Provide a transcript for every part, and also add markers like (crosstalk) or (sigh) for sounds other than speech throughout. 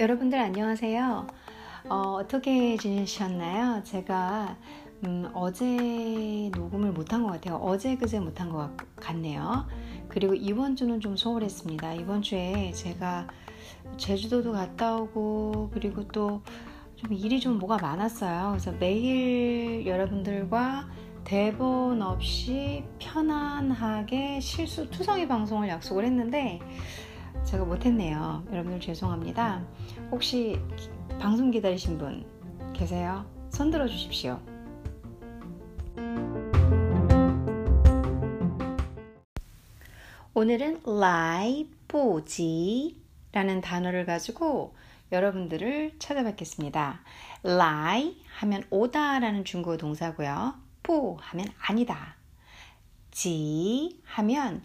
여러분들 안녕하세요. 어, 떻게 지내셨나요? 제가 음, 어제 녹음을 못한 것 같아요. 어제 그제 못한 것 같 네요. 그리고 이번 주는 좀 소홀했습니다. 이번 주에 제가 제주도도 갔다 오고 그리고 또 좀 일이 좀 뭐가 많았어요. 그래서 매일 여러분들과 대본 없이 편안하게 실수 투성이 방송을 약속을 했는데 제가 못했네요. 여러분들 죄송합니다. 혹시 방송 기다리신 분 계세요? 손 들어 주십시오. 오늘은 라이不及라는 단어를 가지고 여러분들을 찾아뵙겠습니다. lie 하면 오다라는 중국어 동사고요. 不 하면 아니다. 지 하면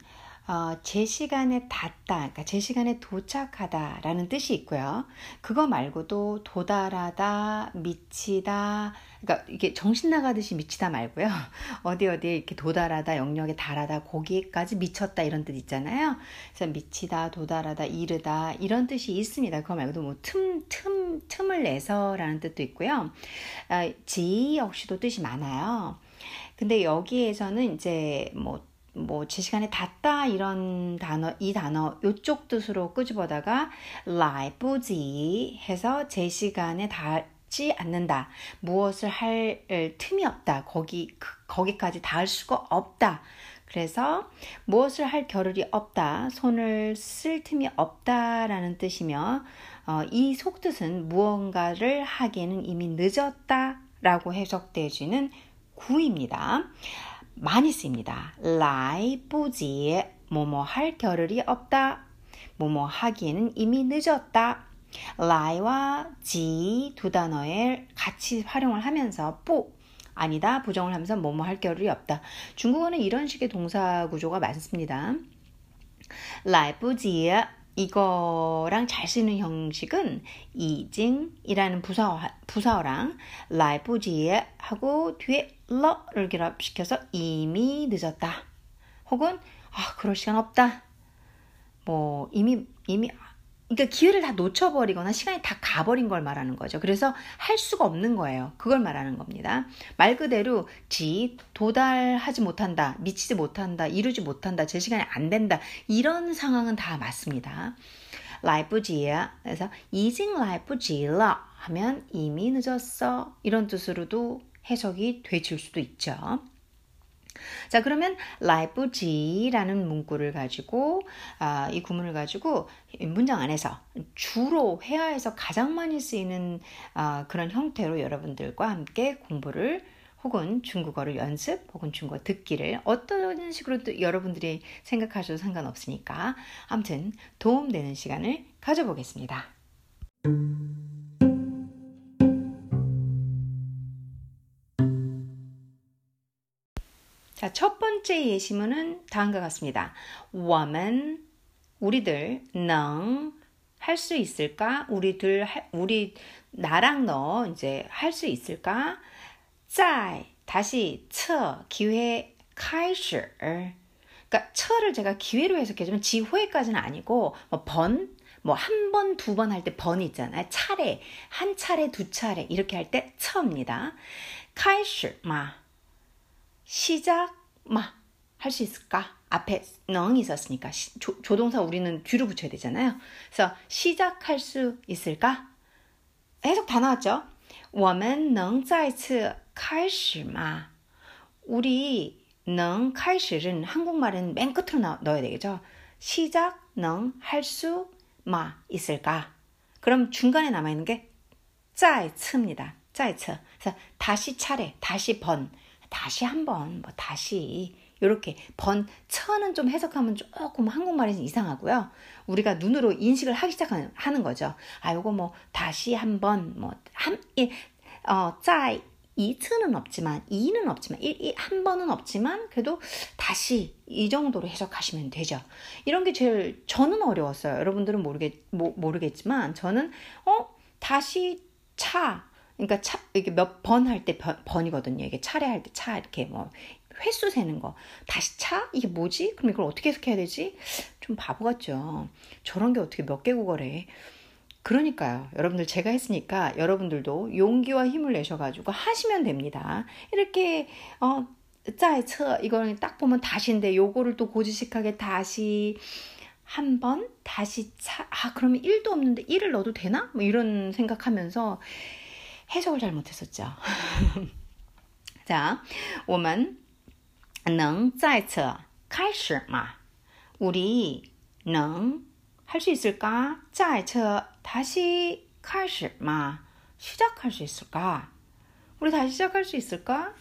어, 제 시간에 닿다, 그러니까 제 시간에 도착하다 라는 뜻이 있고요. 그거 말고도 도달하다, 미치다, 그러니까 이게 정신 나가듯이 미치다 말고요. (laughs) 어디 어디에 이렇게 도달하다, 영역에 달하다, 거기까지 미쳤다 이런 뜻 있잖아요. 그래서 미치다, 도달하다, 이르다 이런 뜻이 있습니다. 그거 말고도 뭐 틈, 틈, 틈을 내서 라는 뜻도 있고요. 아, 지 역시도 뜻이 많아요. 근데 여기에서는 이제 뭐, 뭐, 제 시간에 닿다 이런 단어, 이 단어, 요쪽 뜻으로 끄집어다가 라이브지 해서 제 시간에 닿지 않는다. 무엇을 할 틈이 없다. 거기, 그, 거기까지 닿을 수가 없다. 그래서 무엇을 할 겨를이 없다, 손을 쓸 틈이 없다라는 뜻이며 어, 이 속뜻은 무언가를 하기에는 이미 늦었다라고 해석되지는 구입니다. 많이 씁니다. 라이 부지에 뭐뭐 할 겨를이 없다. 뭐뭐 하기에는 이미 늦었다. 라이와 지 두 단어에 같이 활용을 하면서 뿌 아니다 부정을 하면서 뭐뭐 할 겨를이 없다. 중국어는 이런 식의 동사 구조가 많습니다. 라이부지 이거랑 잘 쓰는 형식은 이징이라는 부사어, 부사어랑 라이부지 하고 뒤에 러를 결합시켜서 이미 늦었다. 혹은 아 그럴 시간 없다. 뭐 이미 이미 그러니까 기회를 다 놓쳐버리거나 시간이 다 가버린 걸 말하는 거죠. 그래서 할 수가 없는 거예요. 그걸 말하는 겁니다. 말 그대로 지 도달하지 못한다, 미치지 못한다, 이루지 못한다, 제 시간이 안 된다 이런 상황은 다 맞습니다. 来不及야 그래서 已经来不及了 하면 이미 늦었어 이런 뜻으로도 해석이 되질 수도 있죠. 자 그러면 来不及라는 문구를 가지고 아, 이 구문을 가지고 문장 안에서 주로 회화에서 가장 많이 쓰이는 아, 그런 형태로 여러분들과 함께 공부를 혹은 중국어를 연습 혹은 중국어 듣기를 어떤 식으로 여러분들이 생각하셔도 상관없으니까 아무튼 도움되는 시간을 가져보겠습니다. 자, 첫 번째 예시문은 다음과 같습니다. 我们 우리들 能할 수 있을까? 우리들 우리 나랑 너 이제 할 수 있을까? 在 다시 测 기회 开始 그러니까 测를 제가 기회로 해석해주면 지회까지는 아니고 뭐 번, 뭐 한 번, 두 번 할 때 번 있잖아요. 차례, 한 차례, 두 차례 이렇게 할 때 测입니다.开始마 시작 마 할 수 있을까? 앞에 능 있었으니까 시, 조, 조동사 우리는 뒤로 붙여야 되잖아요. 그래서 시작할 수 있을까? 해석 다 나왔죠? 我们能再次开始吗? 우리 能开始는 한국말은 맨 끝으로 나, 넣어야 되겠죠? 시작 능 할 수 마 있을까? 그럼 중간에 남아 있는 게 再次입니다. 再次. 그래서 다시 차례, 다시 번. 다시 한번 뭐 다시 이렇게 번 천은 좀 해석하면 조금 한국말이 이상하고요. 우리가 눈으로 인식을 하기 시작하는 하는 거죠. 아 요거 뭐 다시 한번 뭐한 어, 在 이츠는 없지만 이는 없지만 이, 이, 한 번은 없지만 그래도 다시 이 정도로 해석하시면 되죠. 이런 게 제일 저는 어려웠어요. 여러분들은 모르겠 모, 모르겠지만 저는 어 다시 차 그러니까 차 이게 몇 번 할 때 번이거든요. 이게 차례 할 때 차 이렇게 뭐 횟수 세는 거. 다시 차? 이게 뭐지? 그럼 이걸 어떻게 해석해야 되지? 좀 바보 같죠. 저런 게 어떻게 몇 개 국어래. 그러니까요. 여러분들 제가 했으니까 여러분들도 용기와 힘을 내셔가지고 하시면 됩니다. 이렇게 어 짜이처 이거는 딱 보면 다시인데 요거를 또 고지식하게 다시 한 번 다시 차, 아 그러면 1도 없는데 1을 넣어도 되나? 뭐 이런 생각하면서 해석을 잘못했었죠. (laughs) 자, 我们能再次开始吗? 우리 能할 수 있을까? 再次 다시 开始吗? 시작할 수 있을까? 우리 다시 시작할 수 있을까?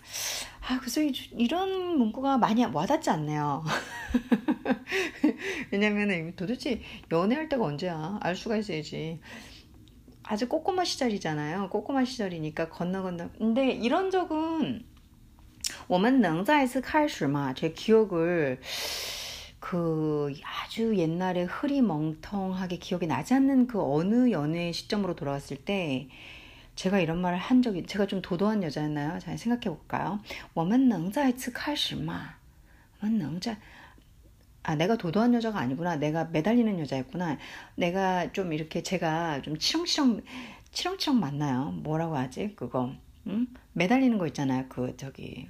아, 그래서 이런 문구가 많이 와닿지 않네요. (laughs) 왜냐면 도대체 연애할 때가 언제야? 알 수가 있어야지. 아주 꼬꼬마 시절이잖아요. 꼬꼬마 시절이니까 건너 건너. 근데 이런 적은 我们能再次开始吗? 제 기억을 그 아주 옛날에 흐리멍텅하게 기억이 나지 않는 그 어느 연애 시점으로 돌아왔을 때 제가 이런 말을 한 적이 제가 좀 도도한 여자였나요? 잘 생각해 볼까요? 我们能再次开始吗?我们能再 아, 내가 도도한 여자가 아니구나. 내가 매달리는 여자였구나. 내가 좀 이렇게 제가 좀 치렁치렁, 치렁치렁 맞나요? 뭐라고 하지? 그거. 응? 매달리는 거 있잖아요. 그, 저기,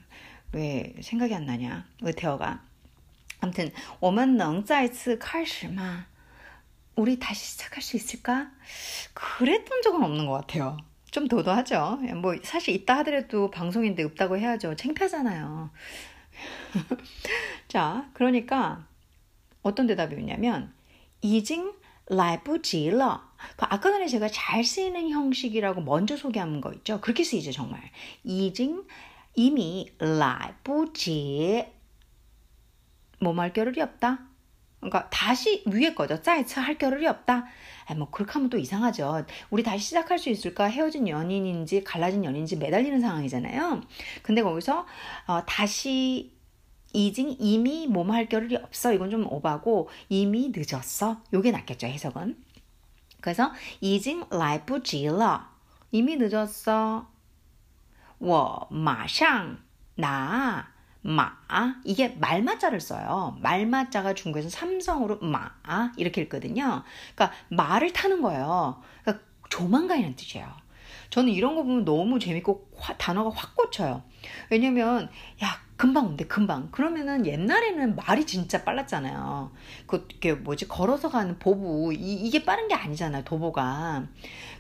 왜 생각이 안 나냐? 의태어가. 아무튼, 我们能再次开始吗? 우리 다시 시작할 수 있을까? 그랬던 적은 없는 것 같아요. 좀 도도하죠. 뭐, 사실 있다 하더라도 방송인데 없다고 해야죠. 창피하잖아요. (laughs) 자, 그러니까, 어떤 대답이었냐면 이징 라이브지러 그 아까 전에 제가 잘 쓰이는 형식이라고 먼저 소개한 거 있죠. 그렇게 쓰이죠 정말. 이징 이미 라이브지 뭐말 겨를이 없다. 그러니까 다시 위에 거죠. 再次 할 겨를이 없다. 아, 뭐 그렇게 하면 또 이상하죠. 우리 다시 시작할 수 있을까? 헤어진 연인인지 갈라진 연인인지 매달리는 상황이잖아요. 근데 거기서 어, 다시 이징 이미 뭐뭐할 겨를이 없어. 이건 좀 오바고 이미 늦었어. 요게 낫겠죠, 해석은. 그래서 이징 라이프지러. 이미 늦었어. 我马上나 마 이게 말마자를 써요. 말마자가 중국에서 삼성으로 마 이렇게 읽거든요. 그러니까 말을 타는 거예요. 그러니까 조만간이라는 뜻이에요. 저는 이런 거 보면 너무 재밌고 화, 단어가 확 꽂혀요. 왜냐면 야 금방 온대 금방. 그러면은 옛날에는 말이 진짜 빨랐잖아요. 그 게 뭐지? 걸어서 가는 보부. 이, 이게 빠른 게 아니잖아요 도보가.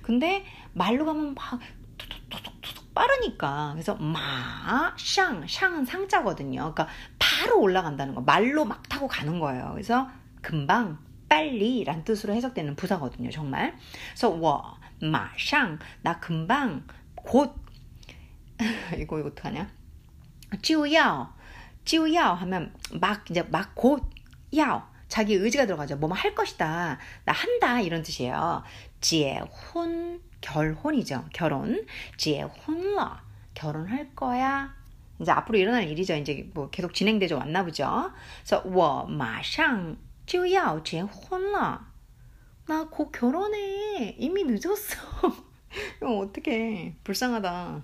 근데 말로 가면 막 툭툭툭툭 빠르니까. 그래서 마 샹 샹은 상자거든요. 그러니까 바로 올라간다는 거. 말로 막 타고 가는 거예요. 그래서 금방 빨리 란 뜻으로 해석되는 부사거든요 정말. 그래서 워 마 샹 나 금방 곧. (laughs) 이거 이거 어떡하냐 就要就要 하면 막 이제 막 곧 야 자기 의지가 들어가죠. 뭐뭐 할 것이다. 나 한다 이런 뜻이에요. 结婚 결혼이죠. 결혼. 结婚了 결혼할 거야. 이제 앞으로 일어날 일이죠. 이제 뭐 계속 진행되죠. 왔나 보죠. 그래서 我马上就要结婚了.나 곧 결혼해. 이미 늦었어. (laughs) 이거 어떡해. 불쌍하다.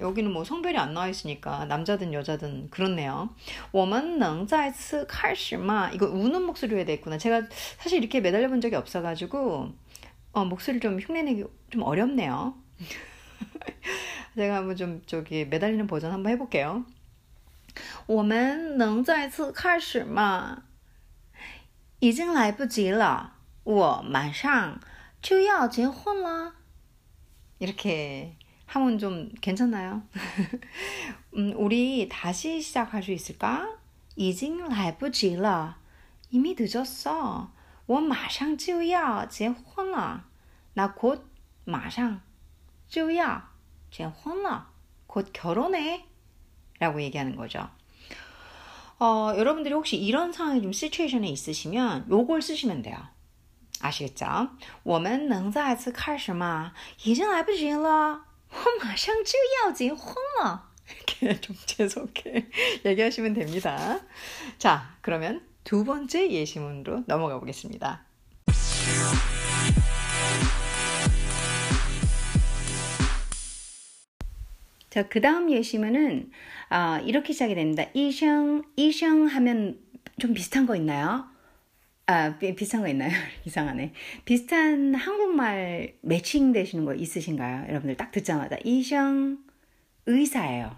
여기는 뭐 성별이 안 나와 있으니까 남자든 여자든 그렇네요. 我们能再次开始吗? 이거 우는 목소리로 해야 되겠구나. 제가 사실 이렇게 매달려 본 적이 없어가지고 어, 목소리를 좀 흉내내기 좀 어렵네요. (laughs) 제가 한번 좀 저기 매달리는 버전 한번 해볼게요. 我们能再次开始吗?已经来不及了.我马上就要结婚了. 이렇게 하면 좀 괜찮나요? (laughs) 음, 우리 다시 시작할 수 있을까? 已经来不及了. 이미 늦었어. 我马上就要结婚了.나 곧 马上就要结婚了.곧 결혼해. 라고 얘기하는 거죠. 어, 여러분들이 혹시 이런 상황이 좀 시츄에이션에 있으시면 요걸 쓰시면 돼요. 아시겠죠? 我们能再次开始吗?已经来不及了。 我马上就要结婚了. 이렇게 좀 재수없게 (laughs) 얘기하시면 됩니다. 자, 그러면 두 번째 예시문으로 넘어가 보겠습니다. 자, 그 다음 예시문은 아, 이렇게 시작이 됩니다. 이성, 이성 하면 좀 비슷한 거 있나요? 아, 비, 비슷한 거 있나요? (laughs) 이상하네. 비슷한 한국말 매칭 되시는 거 있으신가요? 여러분들 딱 듣자마자 이성 의사예요.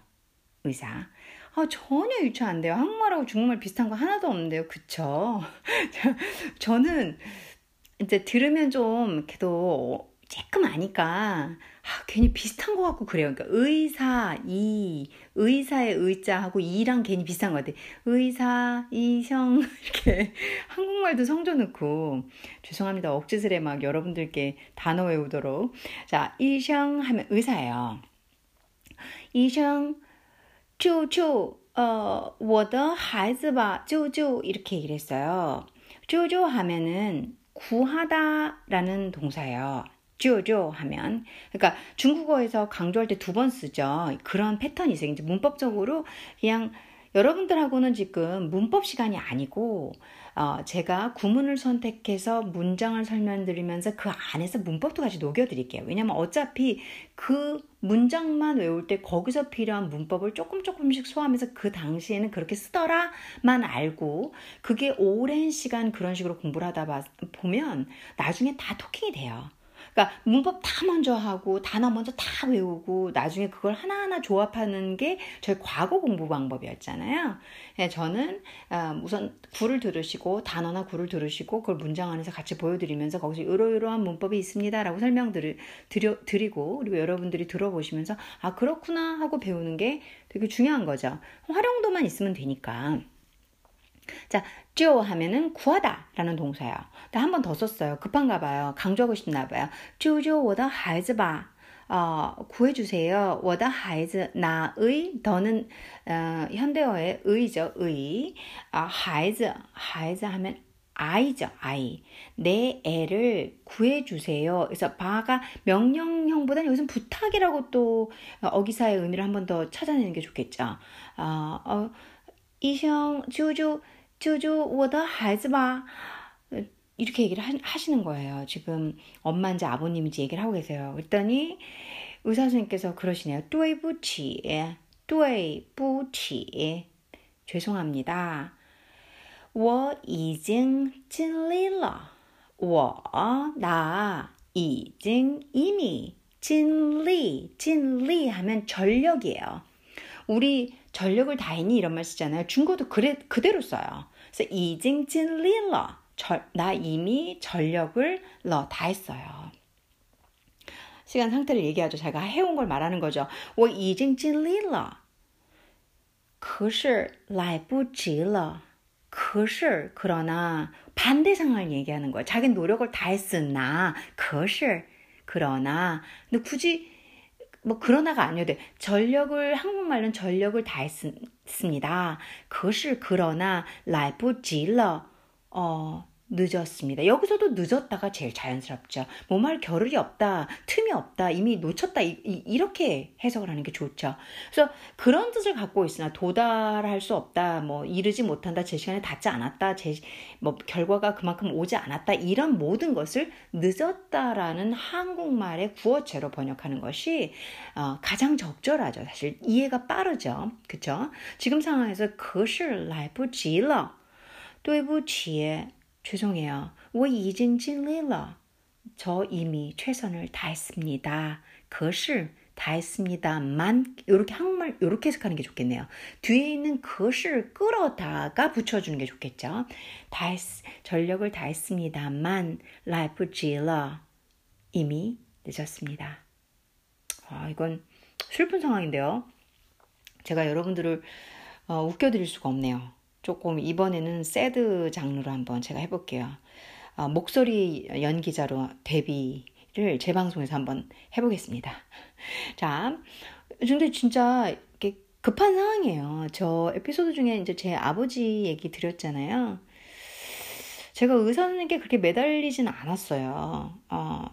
의사. 아, 전혀 유추 안 돼요. 한국말하고 중국말 비슷한 거 하나도 없는데요. 그쵸? (laughs) 저는 이제 들으면 좀 그래도 조금 아니까 아, 괜히 비슷한 것 같고 그래요. 그러니까 의사, 이, 의사의 의자하고 이랑 괜히 비슷한 것 같아요. 의사, 이형, (laughs) 이렇게 한국말도 성조 넣고 죄송합니다. 억지스레 막 여러분들께 단어 외우도록. 자, 이형 하면 의사예요. 이형, 救救呃我的孩子吧，救救 이렇게 얘기를 했어요. 救救 하면은 구하다라는 동사예요. 救救 하면 그러니까 중국어에서 강조할 때 두 번 쓰죠. 그런 패턴이 있어요. 이제 문법적으로 그냥 여러분들하고는 지금 문법 시간이 아니고 어, 제가 구문을 선택해서 문장을 설명드리면서 그 안에서 문법도 같이 녹여드릴게요. 왜냐면 어차피 그 문장만 외울 때 거기서 필요한 문법을 조금 조금씩 소화하면서 그 당시에는 그렇게 쓰더라만 알고 그게 오랜 시간 그런 식으로 공부를 하다 보면 나중에 다 토킹이 돼요. 그러니까 문법 다 먼저 하고 단어 먼저 다 외우고 나중에 그걸 하나하나 조합하는 게 저희 과거 공부 방법이었잖아요. 네, 저는 어, 우선 구를 들으시고 단어나 구를 들으시고 그걸 문장 안에서 같이 보여드리면서 거기서 이러이러한 문법이 있습니다라고 설명 드 드려, 드리고 그리고 여러분들이 들어보시면서 아 그렇구나 하고 배우는 게 되게 중요한 거죠. 활용도만 있으면 되니까. 자, 救 하면은 구하다라는 동사예요. 한 번 더 썼어요. 급한가 봐요. 강조하고 싶나 봐요. 救我的孩子吧. 어, 구해주세요. 我的孩子 나의 的는 어, 현대어의 의죠. 의. 아, 孩子 孩子 하면 아이죠, 아이. 내 애를 구해주세요. 그래서 바가 명령형보다는 여기서 부탁이라고 또 어, 어기사의 의미를 한 번 더 찾아내는 게 좋겠죠. 어, 어, 이형, 주주, 주주, 我的孩子吧. 이렇게 얘기를 하, 시는 거예요. 지금 엄마인지 아버님인지 얘기를 하고 계세요. 그랬더니 의사 선생님께서 그러시네요. 对不起,对不起. 죄송합니다. 我已经尽力了.我나 이미 尽力,尽力 하면 전력이에요. 우리 전력을 다했니 이런 말 쓰잖아요. 중국도 그래 그대로 써요. 그래서 이징진리러 나 이미 전력을 러 다했어요. 시간 상태를 얘기하죠. 제가 해온 걸 말하는 거죠. 我已经尽力了.可是来不及了.可是 그러나 반대 상황을 얘기하는 거예요. 자기 노력을 다했으나 可是 그러나 근데 굳이 뭐 그러나가 아니어도 전력을 한국말로는 전력을 다했습니다. 그것을 그러나 来不及了 어 늦었습니다. 여기서도 늦었다가 제일 자연스럽죠. 뭐말 겨를이 없다, 틈이 없다, 이미 놓쳤다 이, 렇게 해석을 하는 게 좋죠. 그래서 그런 뜻을 갖고 있으나 도달할 수 없다, 뭐 이르지 못한다, 제 시간에 닿지 않았다, 제 뭐 결과가 그만큼 오지 않았다 이런 모든 것을 늦었다라는 한국말의 구어체로 번역하는 것이 어, 가장 적절하죠. 사실 이해가 빠르죠, 그렇죠? 지금 상황에서 可是来不及了。对不起， 죄송해요. 我已经尽力了.저 이미 최선을 다했습니다. 可是 다했습니다만 이렇게 한국말 이렇게 해석하는 게 좋겠네요. 뒤에 있는 것을 끌어다가 붙여주는 게 좋겠죠. 다했 전력을 다했습니다만 来不及了 이미 늦었습니다. 아 이건 슬픈 상황인데요. 제가 여러분들을 어, 웃겨드릴 수가 없네요. 조금 이번에는 새드 장르로 한번 제가 해볼게요. 어, 목소리 연기자로 데뷔를 제 방송에서 한번 해보겠습니다. (laughs) 자, 근데 진짜 이렇게 급한 상황이에요. 저 에피소드 중에 이제 제 아버지 얘기 드렸잖아요. 제가 의사 선생님께 그렇게 매달리진 않았어요. 어,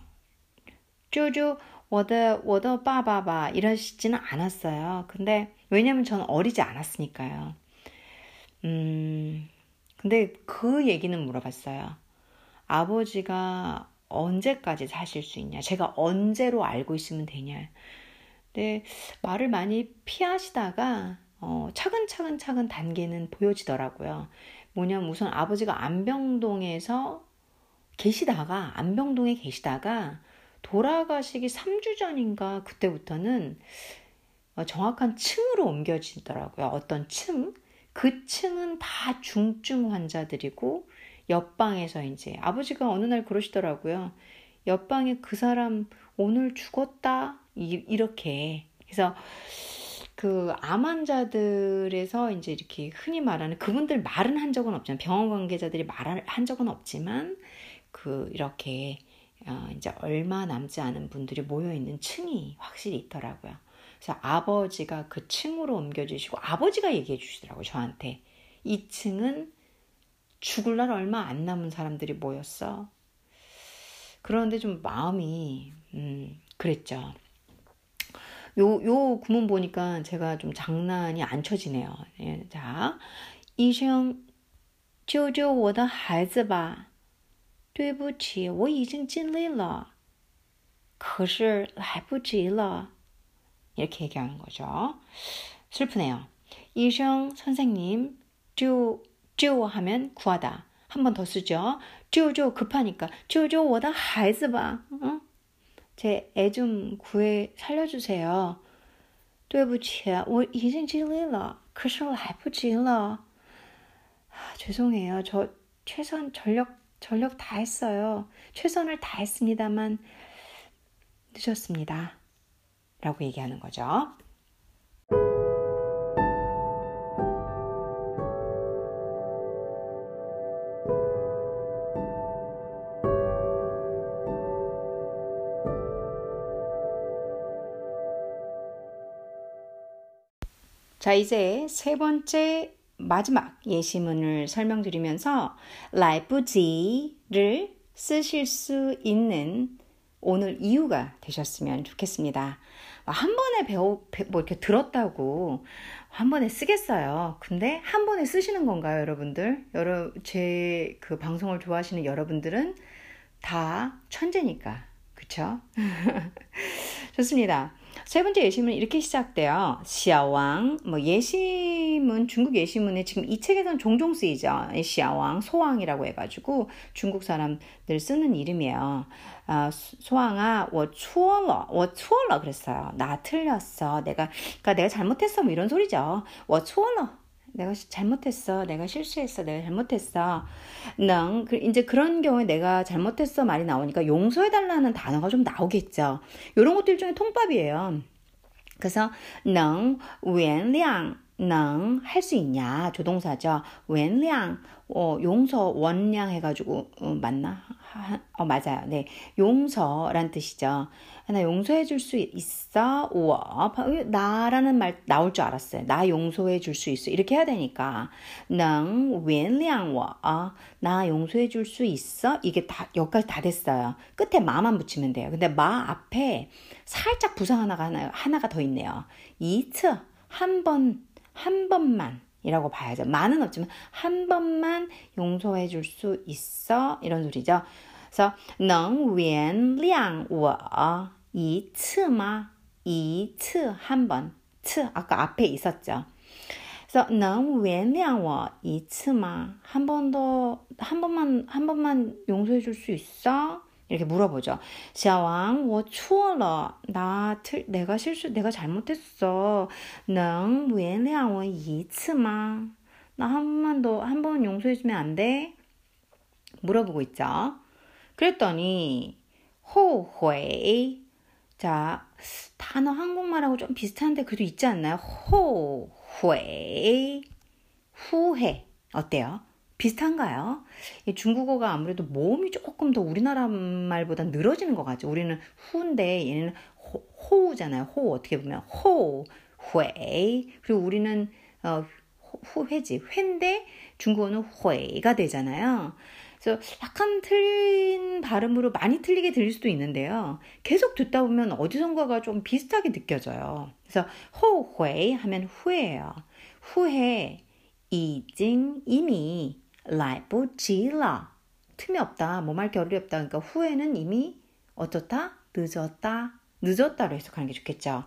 쪼쪼, 워더, 워더, 빠바바 이러시지는 않았어요. 근데 왜냐면 저는 어리지 않았으니까요. 음, 근데 그 얘기는 물어봤어요. 아버지가 언제까지 사실 수 있냐? 제가 언제로 알고 있으면 되냐? 네, 말을 많이 피하시다가 어, 차근차근 차근 단계는 보여지더라고요. 뭐냐면 우선 아버지가 안병동에서 계시다가 안병동에 계시다가 돌아가시기 3주 전인가 그때부터는 어, 정확한 층으로 옮겨지더라고요. 어떤 층? 그 층은 다 중증 환자들이고 옆방에서 이제 아버지가 어느 날 그러시더라고요. 옆방에 그 사람 오늘 죽었다 이, 렇게 그래서 그 암 환자들에서 이제 이렇게 흔히 말하는 그분들 말은 한 적은 없지만 병원 관계자들이 말을 한 적은 없지만 그 이렇게 어, 이제 얼마 남지 않은 분들이 모여 있는 층이 확실히 있더라고요. 그래서 아버지가 그 층으로 옮겨주시고 아버지가 얘기해 주시더라고요 저한테 이 층은 죽을 날 얼마 안 남은 사람들이 모였어. 그런데 좀 마음이 음, 그랬죠. 요, 요 구문 보니까 제가 좀 장난이 안 쳐지네요. 예, 자, 医生，救救我的孩子吧！对不起，我已经尽力了，可是来不及了。 이렇게 얘기하는 거죠. 슬프네요. 이생 선생님, 救救 하면 구하다. 한 번 더 쓰죠. 救救 급하니까 救救我的孩子吧. 어? 제애 좀 구해 살려주세요. 对不起，我已经尽力了，可是来不及了。 아, 죄송해요. 저 최선 전력 전력 다 했어요. 최선을 다했습니다만 늦었습니다. 라고 얘기하는 거죠. 자, 이제 세 번째 마지막 예시문을 설명드리면서 라이프지를 쓰실 수 있는 오늘 이유가 되셨으면 좋겠습니다. 한 번에 배워, 뭐 이렇게 들었다고 한 번에 쓰겠어요. 근데 한 번에 쓰시는 건가요, 여러분들? 여러, 제 그 방송을 좋아하시는 여러분들은 다 천재니까. 그쵸? (laughs) 좋습니다. 세 번째 예시문은 이렇게 시작돼요. 시아왕, 뭐 예시문, 중국 예시문에 지금 이 책에서는 종종 쓰이죠. 시아왕, 소왕이라고 해가지고 중국 사람들 쓰는 이름이에요. 아, 소왕아, 我错了,我错了 그랬어요. 나 틀렸어. 내가, 그러니까 내가 잘못했어. 뭐 이런 소리죠. 我错了. 내가 잘못했어. 내가 실수했어. 내가 잘못했어. 능, 그, 이제 그런 경우에 내가 잘못했어 말이 나오니까 용서해달라는 단어가 좀 나오겠죠. 이런 것도 일종의 통밥이에요. 그래서 능, 原谅, 능 할 수 있냐 조동사죠. 원량 어, 용서 원량 해가지고 어, 맞나? 어 맞아요. 네 용서란 뜻이죠. 나 용서해 줄 수 있어? 우와 어, 나라는 말 나올 줄 알았어요. 나 용서해 줄 수 있어 이렇게 해야 되니까 능 원량 와나 어, 용서해 줄 수 있어? 이게 다 여기까지 다 됐어요. 끝에 마만 붙이면 돼요. 근데 마 앞에 살짝 부상 하나가 하나, 하나가 더 있네요. 이츠 한번 한 번만. 이라고 봐야죠. 많은 없지만 한 번만 용서해 줄 수 있어? 이런 소리죠. 그래서 能原谅我 一次吗?一次한 번. 次 아까 앞에 있었죠. 그래서 能原谅我一次吗?한 번 더, 한 번만, 한 번만 용서해 줄 수 있어? 이렇게 물어보죠. 샤왕, 我错了. 나 틀, 내가 실수, 내가 잘못했어. 能原谅我一次吗? 나 한 번만 더, 한 번 용서해주면 안 돼? 물어보고 있죠. 그랬더니, 호회. 자, 단어 한국말하고 좀 비슷한데 그래도 있지 않나요? 호회. 후회. 어때요? 비슷한가요? 중국어가 아무래도 모음이 조금 더 우리나라 말보다 늘어지는 것 같죠. 우리는 후인데 얘는 호, 우잖아요 호, 어떻게 보면. 호, 회. 그리고 우리는, 어, 후회지. 회인데 중국어는 회가 되잖아요. 그래서 약간 틀린 발음으로 많이 틀리게 들릴 수도 있는데요. 계속 듣다 보면 어디선가가 좀 비슷하게 느껴져요. 그래서 호회 하면 후회예요. 후회, 이징, 이미 来不及了. 틈이 없다. 뭐 말 겨를이 없다. 그러니까 후회는 이미 어쩌다? 늦었다. 늦었다로 해석하는 게 좋겠죠.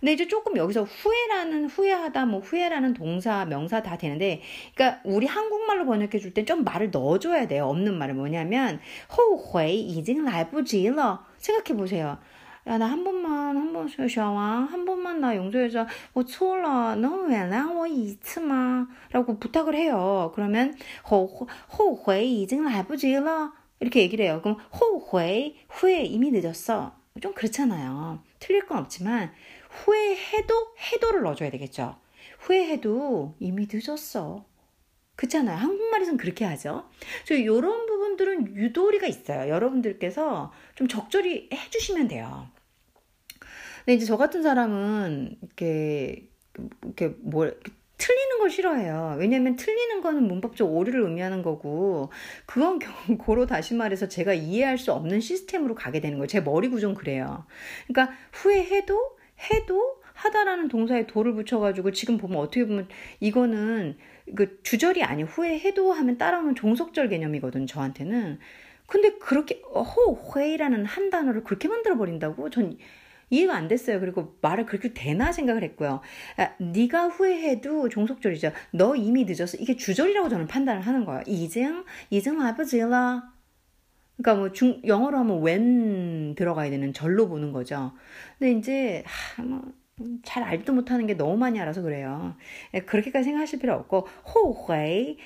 근데 이제 조금 여기서 후회라는 후회하다 뭐 후회라는 동사 명사 다 되는데 그러니까 우리 한국말로 번역해 줄 땐 좀 말을 넣어줘야 돼요. 없는 말은 뭐냐면 后悔已经来不及了 생각해 보세요. 야, 나 한 번만, 한 번, 샤샤와, 한 번만 나 용서해줘. 뭐,错了, 너原谅我一次吗? 라고 부탁을 해요. 그러면, 后悔已经来不及了. 이렇게 얘기를 해요. 그럼, 后悔, 후회 이미 늦었어. 좀 그렇잖아요. 틀릴 건 없지만, 후회해도 해도를 넣어줘야 되겠죠. 후회해도 이미 늦었어. 그렇잖아요. 한국말에서는 그렇게 하죠. 저 이런 부분 들은 유도리가 있어요. 여러분들께서 좀 적절히 해주시면 돼요. 근데 이제 저 같은 사람은 이렇게 이렇게 뭘 틀리는 걸 싫어해요. 왜냐면 틀리는 거는 문법적 오류를 의미하는 거고, 그건 (laughs) 고로 다시 말해서 제가 이해할 수 없는 시스템으로 가게 되는 거예요. 제 머리 구조는 그래요. 그러니까 후회해도 해도 하다라는 동사에 도를 붙여가지고 지금 보면 어떻게 보면 이거는 그 주절이 아닌 후회해도 하면 따라오는 종속절 개념이거든 저한테는. 근데 그렇게 호회라는 한 단어를 그렇게 만들어 버린다고 전 이해가 안 됐어요. 그리고 말을 그렇게 되나 생각을 했고요. 아, 네가 후회해도 종속절이죠. 너 이미 늦었어. 이게 주절이라고 저는 판단을 하는 거예요. 이젠 이젠 아버지라. 그러니까 뭐 중, 영어로 하면 when 들어가야 되는 절로 보는 거죠. 근데 이제 하, 뭐 잘 알지도 못하는 게 너무 많이 알아서 그래요. 예, 그렇게까지 생각하실 필요 없고, 호회,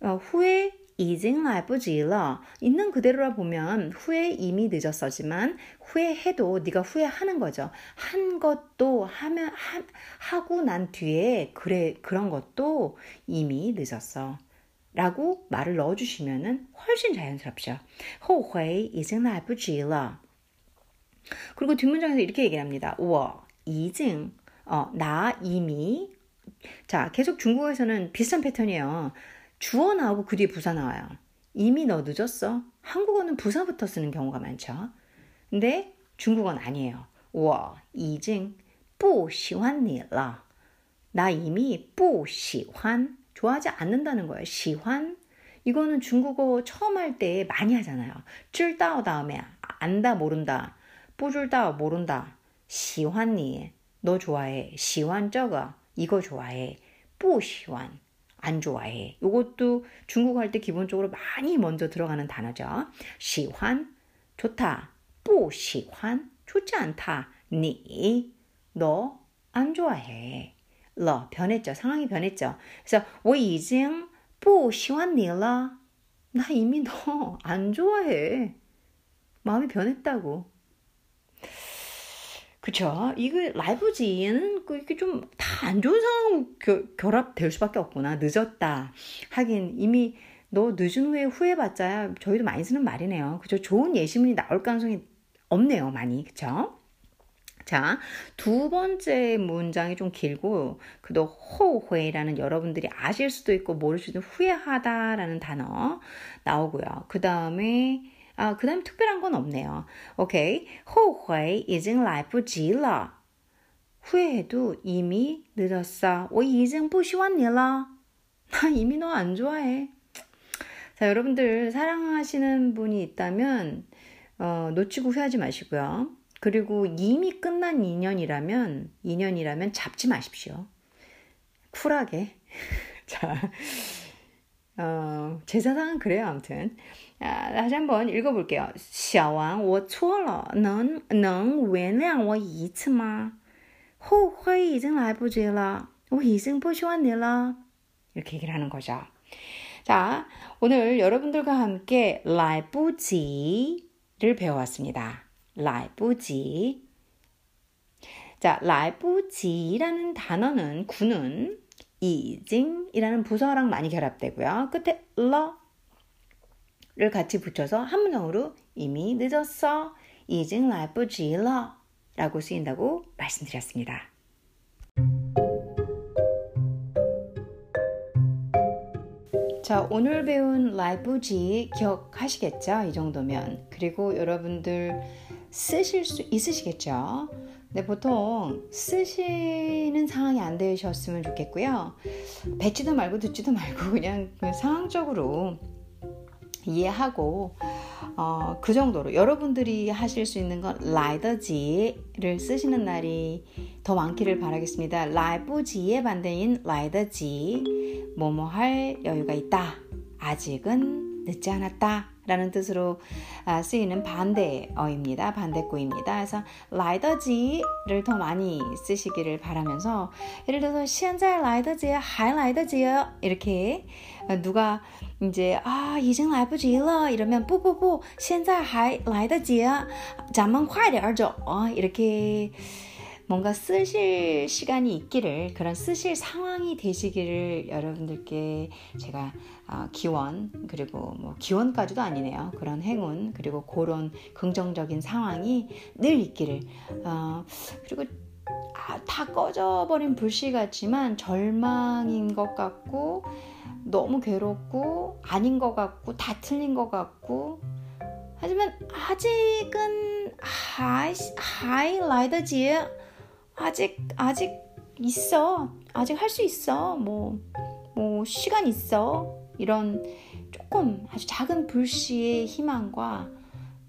어, 후회, 이징 라이프지러 있는 그대로라 보면 후회 이미 늦었어지만 후회해도 네가 후회하는 거죠. 한 것도 하면 하, 하고 난 뒤에 그래 그런 것도 이미 늦었어. 라고 말을 넣어 주시면은 훨씬 자연스럽죠. 호회 이징 라이프지러 그리고 뒷문장에서 이렇게 얘기합니다. 우와, 已经 어, 나 이미 자 계속 중국어에서는 비슷한 패턴이에요. 주어 나오고 그 뒤에 부사 나와요. 이미 너 늦었어. 한국어는 부사부터 쓰는 경우가 많죠. 근데 중국어는 아니에요. 我已经不喜欢你了.나 이미 不喜欢 좋아하지 않는다는 거예요. 시환 이거는 중국어 처음 할 때 많이 하잖아요. 쯔다오 다음에 안다 모른다. 뿌줄다 모른다. 시환니 너 좋아해. 시환 저거 이거 좋아해. 뿌시환 안 좋아해. 이것도 중국어 할 때 기본적으로 많이 먼저 들어가는 단어죠. 시환 좋다. 뿌시환 좋지 않다. 니 너 안 좋아해. 러 변했죠. 상황이 변했죠. 그래서 我已经不喜欢你了. 나 이미 너 안 좋아해. 마음이 변했다고. 그쵸? 이거 라이브지는 이게 좀 다 안 좋은 상황 결합될 수밖에 없구나. 늦었다. 하긴 이미 너 늦은 후에 후회받자야 저희도 많이 쓰는 말이네요. 그죠? 좋은 예시문이 나올 가능성이 없네요. 많이. 그쵸? 자, 두 번째 문장이 좀 길고, 그도 호회라는 여러분들이 아실 수도 있고 모를 수도 후회하다라는 단어 나오고요. 그 다음에, 아, 그 다음에 특별한 건 없네요. 오케이. 호회 已经来不及了. 후회해도 이미 늦었어. 我已经不喜欢你了. 나 이미 너 안 좋아해. 자, 여러분들 사랑하시는 분이 있다면, 어, 놓치고 후회하지 마시고요. 그리고 이미 끝난 인연이라면, 인연이라면 잡지 마십시오. 쿨하게. (laughs) 자, 어, 제 사상은 그래요, 아무튼. 아, 다시 한번 읽어볼게요. 小王,我错了,能能原谅我一次吗?后悔已经来不及了.我已经不喜欢你了. 이렇게 얘기를 하는 거죠. 자, 오늘 여러분들과 함께 来不及를 배워왔습니다. 来不及. 자, 来不及라는 단어는 구는 이징이라는 부서랑 많이 결합되고요. 끝에 러 를 같이 붙여서 한 문형으로 이미 늦었어. 已经来不及了 라고 쓰인다고 말씀드렸습니다. 자, 오늘 배운 라이프지 기억하시겠죠? 이 정도면. 그리고 여러분들 쓰실 수 있으시겠죠? 네, 보통 쓰시는 상황이 안 되셨으면 좋겠고요. 뱉지도 말고 듣지도 말고 그냥 상황적으로 이해하고 어, 그 정도로 여러분들이 하실 수 있는 건 라이더지를 쓰시는 날이 더 많기를 바라겠습니다. 라이브지의 반대인 라이더지 뭐뭐 할 여유가 있다. 아직은 늦지 않았다. 라는 뜻으로 아, 쓰이는 반대어입니다. 반대구입니다. 그래서 라이더지를 더 많이 쓰시기를 바라면서 예를 들어서 现在来得及还来得及 이렇게 누가 이제 아 이제 来不及了 이러면 뿌뿌뿌 现在还来得及咱们快点走 이렇게 뭔가 쓰실 시간이 있기를 그런 쓰실 상황이 되시기를 여러분들께 제가 어, 기원 그리고 뭐 기원까지도 아니네요. 그런 행운 그리고 그런 긍정적인 상황이 늘 있기를. 어, 그리고 아, 다 꺼져버린 불씨 같지만 절망인 것 같고 너무 괴롭고 아닌 것 같고 다 틀린 것 같고. 하지만 아직은 还 还来得及 아직 아직 있어. 아직 할 수 있어. 뭐뭐 뭐 시간 있어. 이런 조금 아주 작은 불씨의 희망과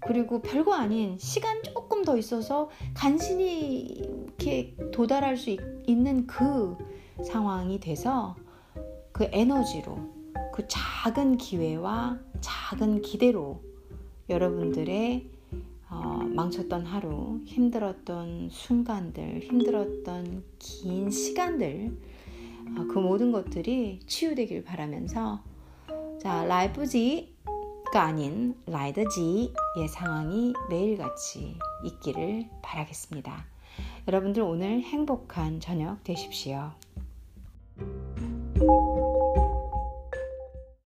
그리고 별거 아닌 시간 조금 더 있어서 간신히 이렇게 도달할 수 있, 있는 그 상황이 돼서 그 에너지로 그 작은 기회와 작은 기대로 여러분들의 어, 망쳤던 하루, 힘들었던 순간들, 힘들었던 긴 시간들, 어, 그 모든 것들이 치유되길 바라면서 자 라이프지가 아닌 라이더지의 상황이 매일같이 있기를 바라겠습니다. 여러분들 오늘 행복한 저녁 되십시오.